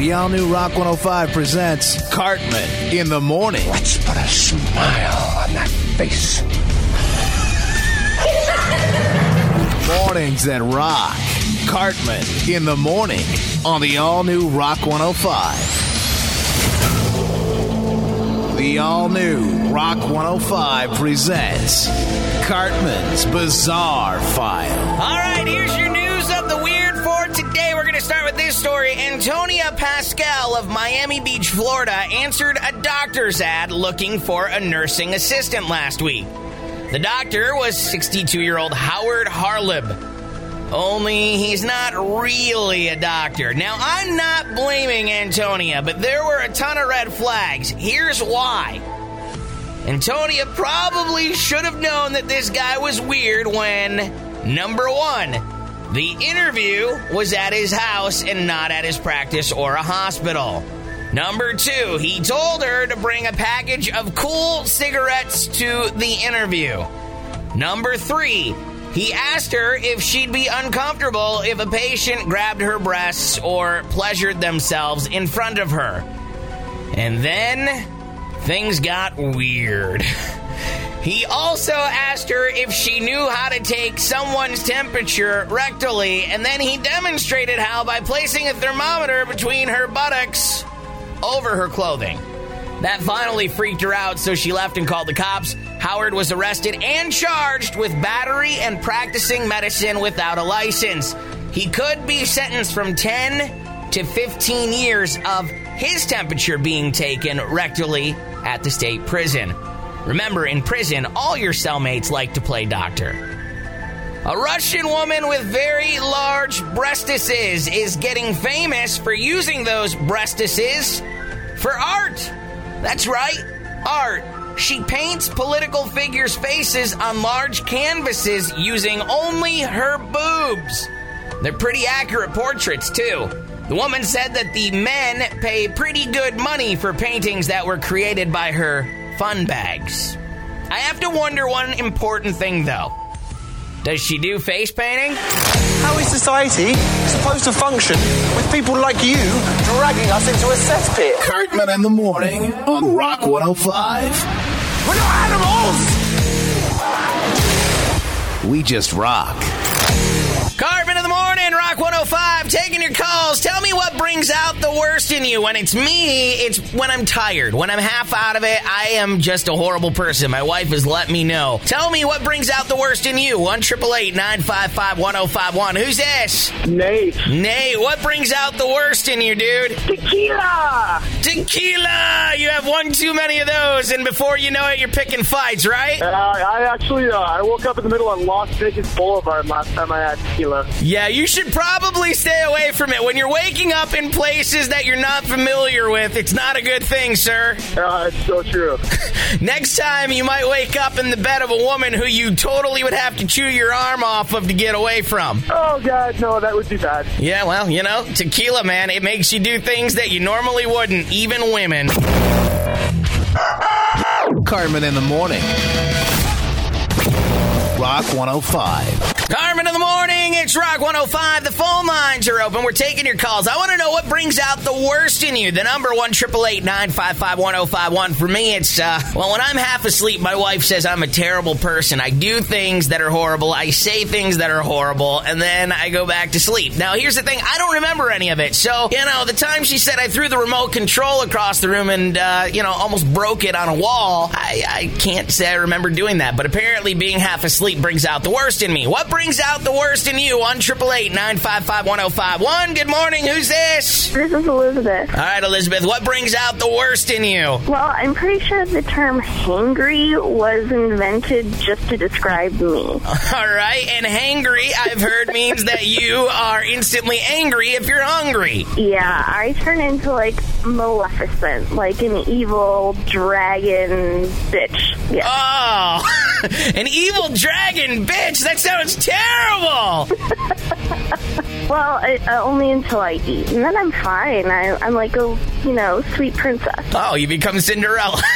The all new Rock 105 presents Cartman in the Morning. Let's put a smile on that face. Mornings that rock. Cartman in the Morning on the all new Rock 105. The all new Rock 105 presents Cartman's Bizarre File. All right, here's your story. Antonia Pascal of Miami Beach, Florida, answered a doctor's ad looking for a nursing assistant last week. The doctor was 62 year old Howard Harlib. Only he's not really a doctor. Now, I'm not blaming Antonia, but there were a ton of red flags. Here's why. Antonia probably should have known that this guy was weird when, number one, the interview was at his house and not at his practice or a hospital. Number two, he told her to bring a package of Kool cigarettes to the interview. Number three, he asked her if she'd be uncomfortable if a patient grabbed her breasts or pleasured themselves in front of her. And then things got weird. He also asked her if she knew how to take someone's temperature rectally, and then he demonstrated how by placing a thermometer between her buttocks over her clothing. That finally freaked her out, so she left and called the cops. Howard was arrested and charged with battery and practicing medicine without a license. He could be sentenced from 10 to 15 years of his temperature being taken rectally at the state prison. Remember, in prison, all your cellmates like to play doctor. A Russian woman with very large breastises is getting famous for using those breastises for art. That's right, art. She paints political figures' faces on large canvases using only her boobs. They're pretty accurate portraits, too. The woman said that the men pay pretty good money for paintings that were created by her fun bags. I have to wonder one important thing, though. Does she do face painting? How is society supposed to function with people like you dragging us into a cesspit? Cartman in the Morning on Rock 105. We're not animals! We just rock. Cartman in the morning, Rock 105, taking your calls. Tell me what brings out the worst in you. When it's me, it's when I'm tired. When I'm half out of it, I am just a horrible person. My wife has let me know. Tell me what brings out the worst in you. 1 955 1051. Who's this? Nate. Nate, what brings out the worst in you, dude? Tequila! Tequila! You have one too many of those, and before you know it, you're picking fights, right? Uh, I actually, uh, I woke up in the middle of Las Vegas Boulevard last time I had tequila. Yeah, you should probably stay away from it. When you're waking up in places that you're not familiar with, it's not a good thing, sir. Uh, it's so true. Next time, you might wake up in the bed of a woman who you totally would have to chew your arm off of to get away from. Oh, God, no, that would be bad. Yeah, well, you know, tequila, man, it makes you do things that you normally wouldn't, even women. Cartman in the Morning. Rock 105. Cartman in the morning, it's Rock 105. The phone lines are open. We're taking your calls. I want to know what brings out the worst in you. The number one triple eight nine five five one zero five one. For me, it's uh, well, when I'm half asleep, my wife says I'm a terrible person. I do things that are horrible. I say things that are horrible, and then I go back to sleep. Now, here's the thing: I don't remember any of it. So, you know, the time she said I threw the remote control across the room and uh, you know almost broke it on a wall, I, I can't say I remember doing that. But apparently, being half asleep brings out the worst in me. What brings out the worst in you? One triple eight nine five five one zero five one. Good morning. Who's this? This is Elizabeth. All right, Elizabeth. What brings out the worst in you? Well, I'm pretty sure the term hangry was invented just to describe me. All right, and hangry, I've heard means that you are instantly angry if you're hungry. Yeah, I turn into like Maleficent, like an evil dragon bitch. Yeah. Oh, an evil dragon, bitch. That sounds terrible. well, I, uh, only until I eat, and then I'm fine. I, I'm like a you know sweet princess. Oh, you become Cinderella.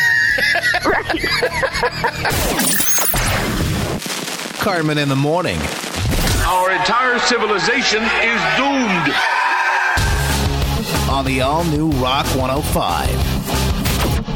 Cartman in the Morning. Our entire civilization is doomed. On on the all new Rock 105.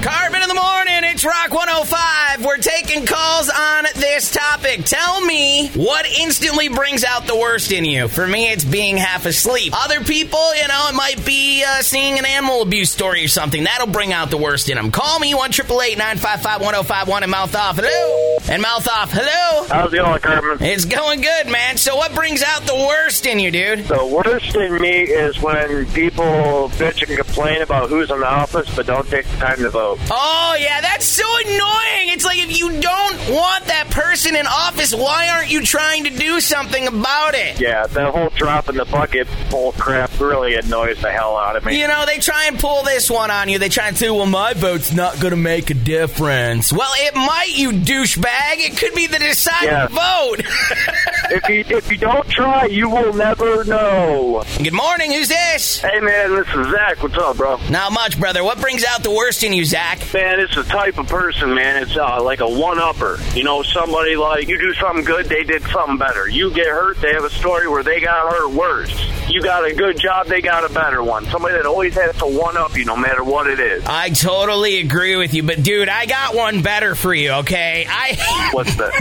Cartman in the morning, it's Rock 105. We're taking calls on this topic. Tell me what instantly brings out the worst in you. For me, it's being half asleep. Other people, you know, it might be uh, seeing an animal abuse story or something. That'll bring out the worst in them. Call me 1 955 1051 and mouth off. Hello. And mouth off. Hello. How's it going, Cartman? It's going good, man. So, what brings out the worst in you, dude? The worst in me is when people bitch and complain about who's in the office but don't take the time to vote. Oh, yeah, that's so annoying. It's like if you don't want that person in office, why aren't you trying to do something about it? Yeah, the whole drop in the bucket bull crap really annoys the hell out of me. You know, they try and pull this one on you. They try and say, well, my vote's not going to make a difference. Well, it might, you douchebag. It could be the deciding Yeah. vote. if you if you don't try, you will never know. Good morning. Who's this? Hey man, this is Zach. What's up, bro? Not much, brother. What brings out the worst in you, Zach? Man, it's the type of person, man. It's uh, Uh, like a one-upper. You know, somebody like you do something good, they did something better. You get hurt, they have a story where they got hurt worse. You got a good job, they got a better one. Somebody that always has to one-up you, no matter what it is. I totally agree with you, but dude, I got one better for you, okay? I What's that?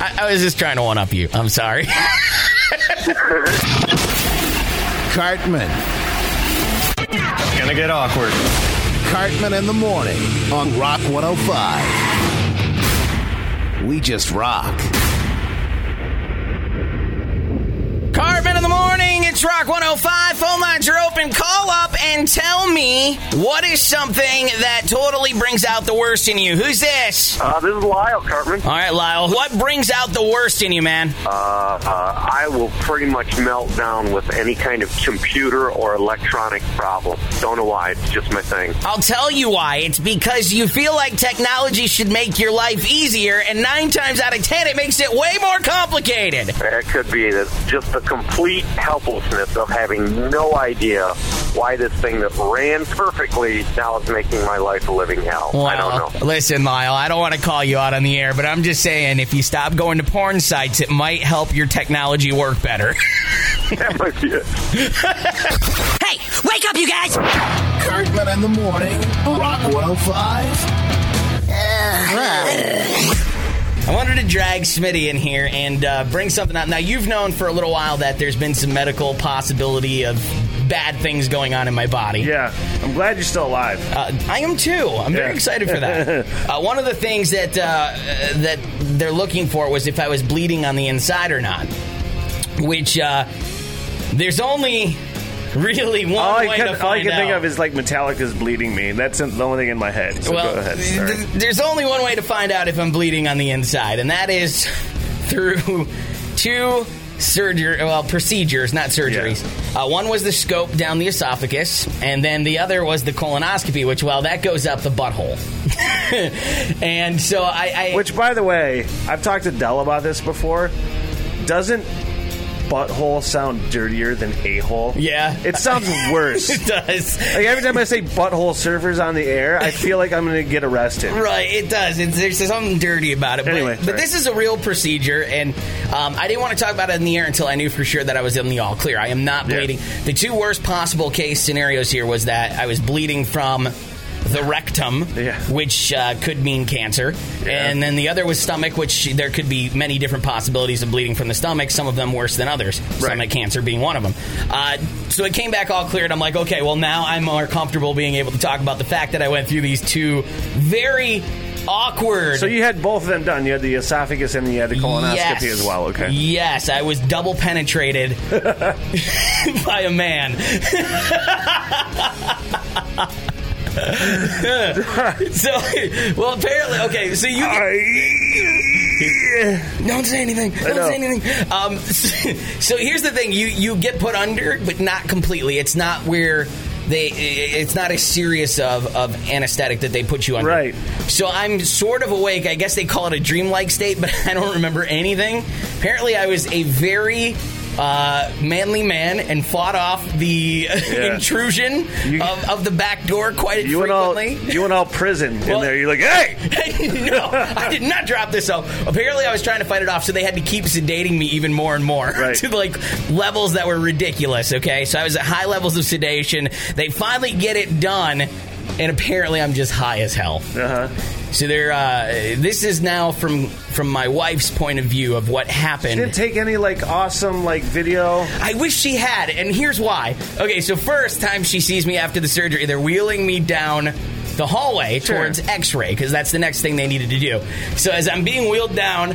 I, I was just trying to one up you. I'm sorry. Cartman. It's Gonna get awkward. Cartman in the morning on Rock 105. We just rock. Cartman in the morning, it's Rock 105. Phone lines are open. Call up and tell me what is something that totally brings out the worst in you. Who's this? Uh, this is Lyle Cartman. All right, Lyle. What brings out the worst in you, man? uh, uh, I will pretty much melt down with any kind of computer or electronic problem. Don't know why. It's just my thing. I'll tell you why. It's because you feel like technology should make your life easier, and nine times out of ten, it makes it way more complicated. It could be that just the complete helplessness of having no idea why this thing that ran perfectly now is making my life a living hell. I don't know. Listen, Lyle, I don't want to call you out on the air, but I'm just saying if you stop going to porn sites, it might help your technology work better. That might be it. hey, wake up, you guys! Cartman in the morning, Rock 105. I wanted to drag Smitty in here and uh, bring something up. Now, you've known for a little while that there's been some medical possibility of bad things going on in my body. Yeah, I'm glad you're still alive. Uh, I am too. I'm very excited for that. uh, one of the things that uh, that they're looking for was if I was bleeding on the inside or not, which uh, there's only really one all I way can, to all I can out. think of is like Metallica's bleeding me. That's the only thing in my head. So well, go ahead. Th- there's only one way to find out if I'm bleeding on the inside, and that is through two surgery, well, procedures, not surgeries. Uh, one was the scope down the esophagus, and then the other was the colonoscopy, which, well, that goes up the butthole. and so I, I Which, by the way, I've talked to Dell about this before. Doesn't butthole sound dirtier than a hole? Yeah. It sounds worse. it does. Like every time I say butthole surfers on the air, I feel like I'm going to get arrested. Right, it does. It's, there's something dirty about it. But, Anyway, but sorry. this is a real procedure, and um, I didn't want to talk about it in the air until I knew for sure that I was in the all clear. I am not Yeah. bleeding. The two worst possible case scenarios here was that I was bleeding from the rectum, Yeah. which uh, could mean cancer, and then the other was stomach, which there could be many different possibilities of bleeding from the stomach. Some of them worse than others. Stomach cancer being one of them. Uh, so it came back all cleared. I'm like, okay, well now I'm more comfortable being able to talk about the fact that I went through these two very awkward. So you had both of them done. You had the esophagus and you had the colonoscopy Yes. as well. Okay. Yes, I was double penetrated by a man. so, well, apparently, okay. So you don't say anything. Don't say anything. Um, so here's the thing: you you get put under, but not completely. It's not where they. It's not as serious of of anesthetic that they put you under. Right. So I'm sort of awake. I guess they call it a dreamlike state, but I don't remember anything. Apparently, I was a very uh, manly man and fought off the intrusion of, of the back door quite You went all frequently. you went all prison in there. You're like, hey, no, I did not drop this off. Apparently, I was trying to fight it off, so they had to keep sedating me even more and more to like levels that were ridiculous. Okay, so I was at high levels of sedation. They finally get it done, and apparently, I'm just high as hell. Uh huh. So there. Uh, this is now from from my wife's point of view of what happened. She didn't take any like awesome like video. I wish she had, and here's why. Okay, so first time she sees me after the surgery, they're wheeling me down the hallway towards X-ray because that's the next thing they needed to do. So as I'm being wheeled down,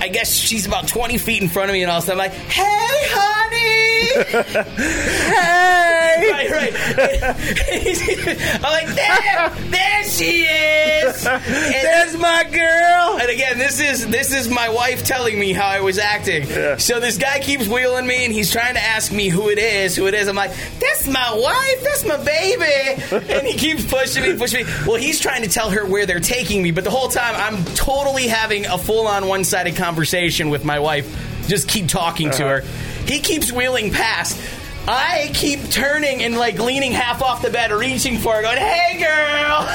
I guess she's about 20 feet in front of me, and all of a sudden I'm like, "Hey, honey!" hey, right, right. I'm like, there, there she is. There's my girl. And again, this is this is my wife telling me how I was acting. So this guy keeps wheeling me, and he's trying to ask me who it is, who it is. I'm like, that's my wife, that's my baby, and he keeps pushing me, pushing me. Well, he's trying to tell her where they're taking me, but the whole time I'm totally having a full-on one-sided conversation with my wife. Just keep talking to uh-huh. her. He keeps wheeling past. I keep turning and like leaning half off the bed, reaching for her, going, "Hey, girl."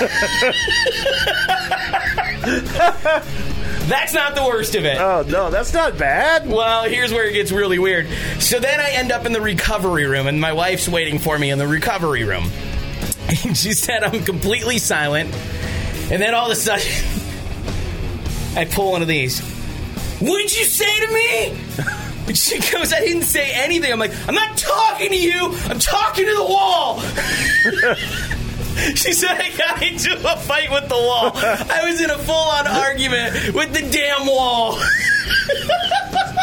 That's not the worst of it. Oh no, that's not bad. Well, here's where it gets really weird. So then I end up in the recovery room, and my wife's waiting for me in the recovery room. And she said I'm completely silent, and then all of a sudden, I pull one of these. What'd you say to me? And she goes, I didn't say anything. I'm like, I'm not talking to you. I'm talking to the wall. she said I got into a fight with the wall. I was in a full on argument with the damn wall.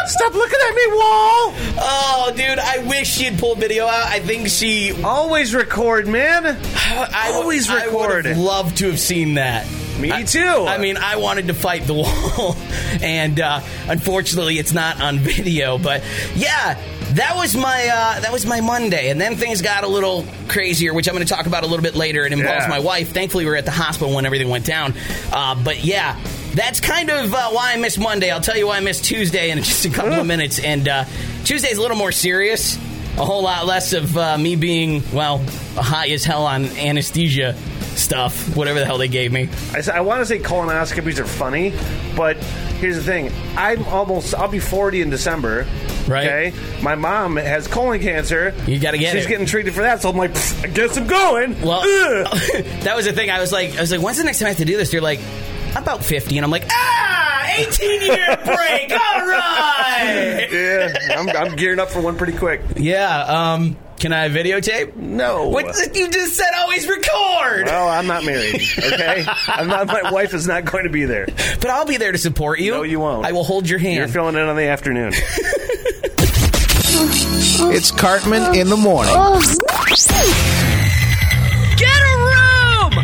Stop looking at me, wall. Oh, dude, I wish she had pulled video out. I think she always record, man. I Always I would record. have loved to have seen that. Me I- too. I mean, I wanted to fight the wall, and uh, unfortunately, it's not on video. But yeah, that was my uh, that was my Monday, and then things got a little crazier, which I'm going to talk about a little bit later. It involves Yeah. my wife. Thankfully, we were at the hospital when everything went down. Uh, but yeah. That's kind of uh, why I missed Monday. I'll tell you why I missed Tuesday in just a couple of minutes. And uh, Tuesday's a little more serious, a whole lot less of uh, me being, well, high as hell on anesthesia stuff, whatever the hell they gave me. I, s- I want to say colonoscopies are funny, but here's the thing: I'm almost I'll be 40 in December. Right. Okay. My mom has colon cancer. You gotta get She's it. getting treated for that, so I'm like, "Pfft, I guess I'm going. Well, Ugh. that was the thing. I was like, I was like, when's the next time I have to do this? They're like, about 50. And I'm like, ah, 18 year break. All right. yeah, I'm, I'm gearing up for one pretty quick. Yeah. Um, can I videotape? No. What you just said? Always record. Well, I'm not married. Okay, I'm not, my wife is not going to be there. But I'll be there to support you. No, you won't. I will hold your hand. You're filling in on the afternoon. It's Cartman in the morning Get a room!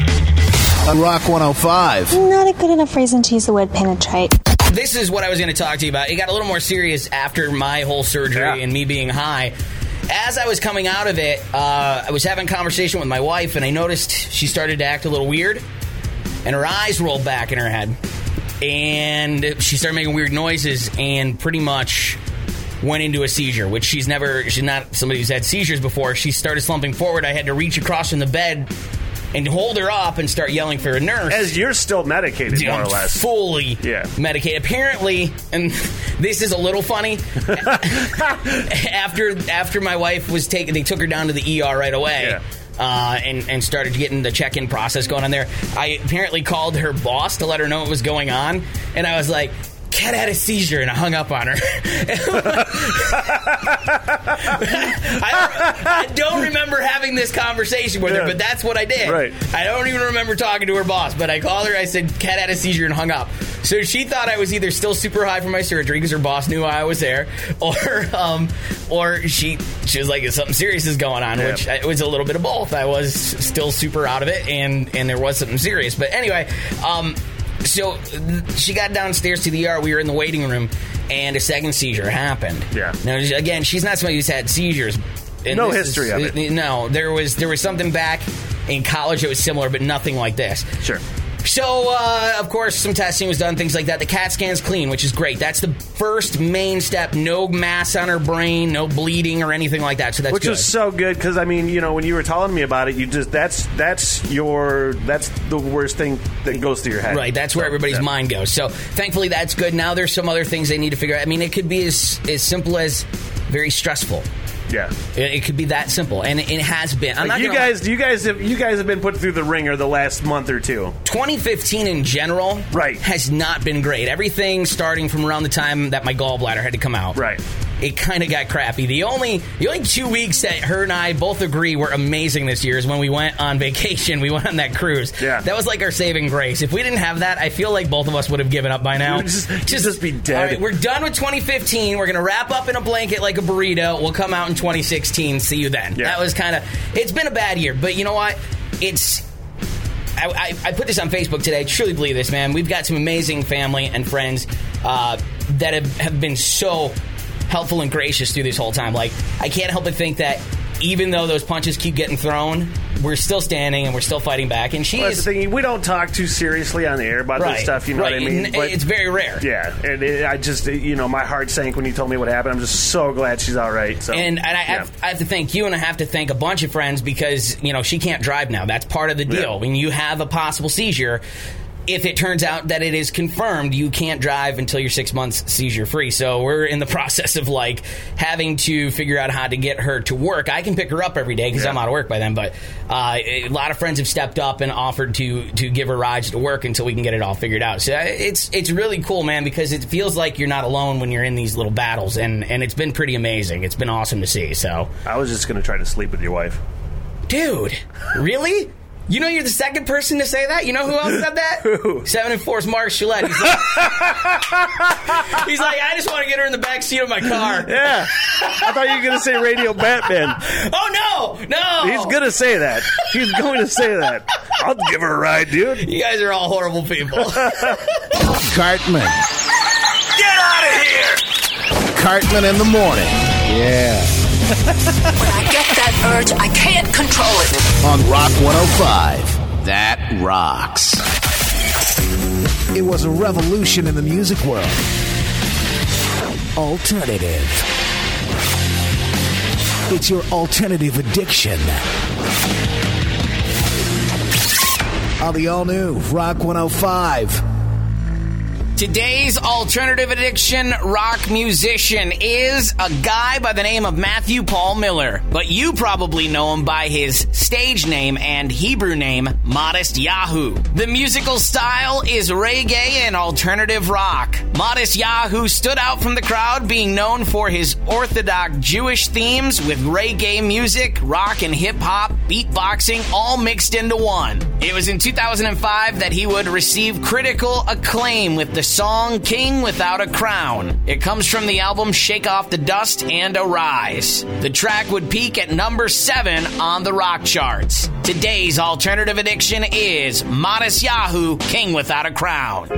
on Rock 105. Not a good enough reason to use the word penetrate. This is what I was going to talk to you about. It got a little more serious after my whole surgery and me being high. As I was coming out of it, uh, I was having a conversation with my wife, and I noticed she started to act a little weird, and her eyes rolled back in her head, and she started making weird noises, and pretty much went into a seizure, which she's never. She's not somebody who's had seizures before. She started slumping forward. I had to reach across from the bed and hold her up and start yelling for a nurse. As you're still medicated, Dude, more or less. fully Yeah. medicated. Apparently, and this is a little funny. after after my wife was taken, they took her down to the ER right away. Uh, and, and started getting the check-in process going on there. I apparently called her boss to let her know what was going on, and I was like, "Cat had a seizure," and I hung up on her. I, I don't remember having this conversation with her, but that's what I did. Right. I don't even remember talking to her boss, but I called her. I said, "Cat had a seizure," and hung up. So she thought I was either still super high from my surgery because her boss knew I was there, or um, or she she was like, "Something serious is going on," Yeah. which it was a little bit of both. I was still super out of it, and and there was something serious. But anyway, um, so she got downstairs to the ER. We were in the waiting room, and a second seizure happened. Yeah. Now again, she's not somebody who's had seizures. No history is- of it. No, there was there was something back in college that was similar, but nothing like this. Sure. So, uh, of course, some testing was done, things like that. The CAT scan's clean, which is great. That's the first main step. No mass on her brain, no bleeding or anything like that. So that's Which good. was so good because I mean, you know, when you were telling me about it, you just that's that's your that's the worst thing that goes through your head. Right, that's where everybody's yeah. mind goes. So thankfully, that's good. Now there's some other things they need to figure out. I mean, it could be as as simple as very stressful. Yeah. It, it could be that simple, and it, it has been. I'm Like, not you guys, you guys have you guys have been put through the ringer the last month or two. 2015 in general Right. has not been great. Everything starting from around the time that my gallbladder had to come out. Right. It kind of got crappy. The only the only two weeks that her and I both agree were amazing this year is when we went on vacation. We went on that cruise. Yeah. That was like our saving grace. If we didn't have that, I feel like both of us would have given up by now. Just- you'd just be dead. All right, we're done with 2015. We're gonna wrap up in a blanket like a burrito. We'll come out in 2016. See you then. Yeah. That was kind of. It's been a bad year, but you know what? It's I, I, I put this on Facebook today. I truly believe this, man. We've got some amazing family and friends uh, that have, have been so helpful and gracious through this whole time. Like, I can't help but think that even though those punches keep getting thrown, we're still standing and we're still fighting back. And she Well, is the thing. We don't talk too seriously on the air about right, this stuff. You know right. what I mean? And it's very rare. yeah, and it, I just you know my heart sank when you told me what happened. I'm just so glad she's all right. So And, and I, yeah. have, I have to thank you, and I have to thank a bunch of friends because you know she can't drive now. That's part of the deal. Yeah. When you have a possible seizure, if it turns out that it is confirmed, you can't drive until you're six months seizure free. So we're in the process of like having to figure out how to get her to work. I can pick her up every day because Yeah. I'm out of work by then. But uh, a lot of friends have stepped up and offered to to give her rides to work until we can get it all figured out. So uh, it's it's really cool, man, because it feels like you're not alone when you're in these little battles, and and it's been pretty amazing. It's been awesome to see. So. I was just gonna try to sleep with your wife. Dude, really? You know you're the second person to say that? You know who else said that? Who? Seven and Four's Mark Gillette. He's like, he's like, I just want to get her in the back seat of my car. Yeah, I thought you were gonna say Radio Batman. Oh no, no! He's gonna say that. He's going to say that. I'll give her a ride, dude. You guys are all horrible people. Cartman. Get out of here! Cartman in the morning. Yeah. When I get that urge, I can't control it. On Rock 105. That rocks. It was a revolution in the music world. Alternative. It's your alternative addiction. On the all new Rock 105. Today's alternative addiction rock musician is a guy by the name of Matthew Paul Miller, but you probably know him by his stage name and Hebrew name, Matisyahu. The musical style is reggae and alternative rock. Matisyahu stood out from the crowd being known for his orthodox Jewish themes with reggae music, rock and hip hop, beatboxing all mixed into one. It was in 2005 that he would receive critical acclaim with the song King Without a Crown. It comes from the album Shake Off the Dust and Arise. The track would peak at number 7 on the rock charts. Today's alternative addiction is Matisyahu King Without a Crown.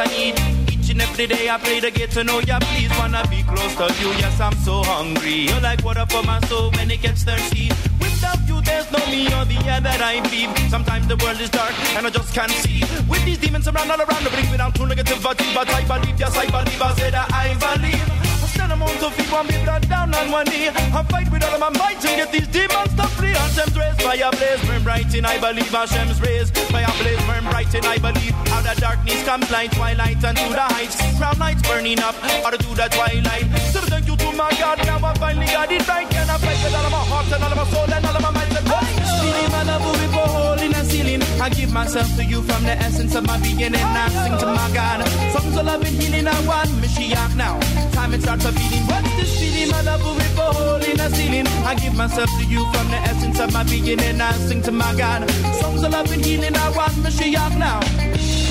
I need. And every day I pray to get to know ya. Please wanna be close to you. Yes, I'm so hungry. You're like water for my soul when it gets thirsty. Without you, there's no me or the air that I breathe. Sometimes the world is dark and I just can't see. With these demons around all around, bring me down to negativity. But I believe, yes, I believe. I said I believe. Stand among to feet, one be blood down on one knee. I fight with all of my might to get these demons to flee. Hashem's rays, fire blaze, burn bright in I believe. Hashem's rays, fire blaze, burn bright in I believe. Out of comes light, twilight, and to the heights. Crown lights burning up, out to the twilight. So thank you to my God, now I finally got it right. And I fight with all of my heart and all of my soul and all of my mind. And Stealing my love with a hole in the ceiling. I give myself to you from the essence of my beginning. And i sing to my God. Songs of love and healing, I want Mashiach now. Time it starts a beating. What's this feeling? My love with a hole in the ceiling. I give myself to you from the essence of my beginning. I sing to my God. Songs of love and healing, I want Mashiach now.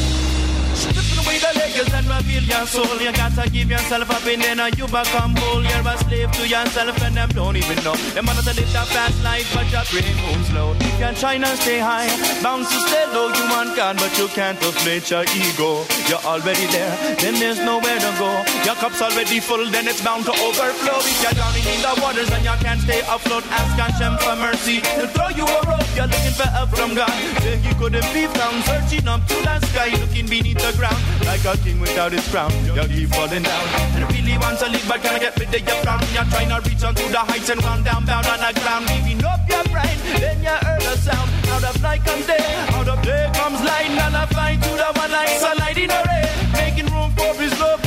The Lakers that reveal your soul. You gotta give yourself up and then you become whole. You're a slave to yourself and them don't even know. Them want to live that fast life, but your brain moves slow. You can try to stay high, bound to stay low. You want God, but you can't deflate your ego. You're already there, then there's nowhere to go. Your cup's already full, then it's bound to overflow. If you're drowning in the waters and you can't stay afloat, ask Hashem for mercy. He'll throw you a rope. You're looking for help from God. You couldn't be found, searching up to the sky, looking beneath the ground like a king without his crown. You keep falling down, and really want to live, but can't get rid of your frown. You're trying to reach onto the heights and run down, bound on the ground, leaving up your brain. Then you heard a sound. Out of night comes day, out of day comes light, and I find to the one like sunlight in the rain. making room for his love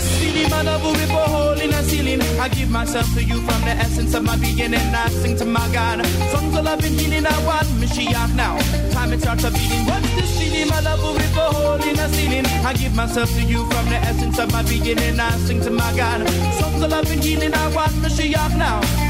silly man of a rip a hole in a ceiling? I give myself to you from the essence of my beginning. I sing to my God. Songs of love and healing, I want Mashiach now. Time it starts a beating. What's this silly man of a rip a hole in a ceiling? I give myself to you from the essence of my beginning. I sing to my God. Songs of love and healing, I want Mashiach now.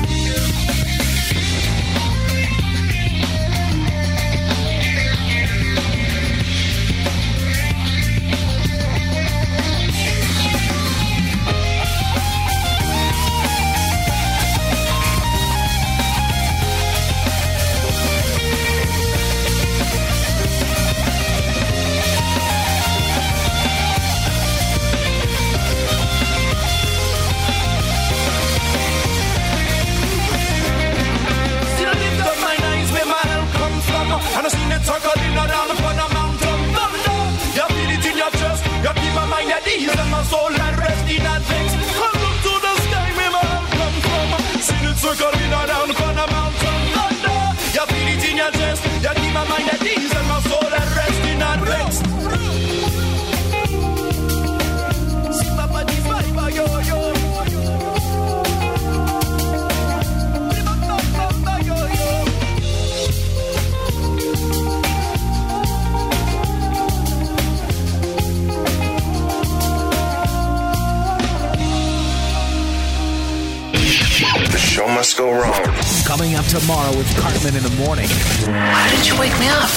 Must go wrong. Coming up tomorrow with Cartman in the morning. Why did you wake me up?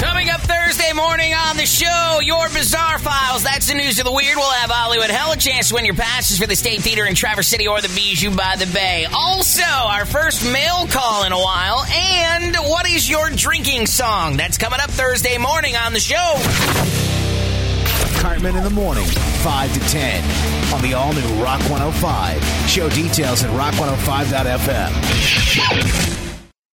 Coming up Thursday morning on the show, your Bizarre Files. That's the news of the weird. We'll have Hollywood Hell a chance to win your passes for the State Theater in Traverse City or the Bijou by the Bay. Also, our first mail call in a while. And what is your drinking song? That's coming up Thursday morning on the show. Cartman in the morning, 5 to 10 on the all new Rock 105. Show details at rock105.fm.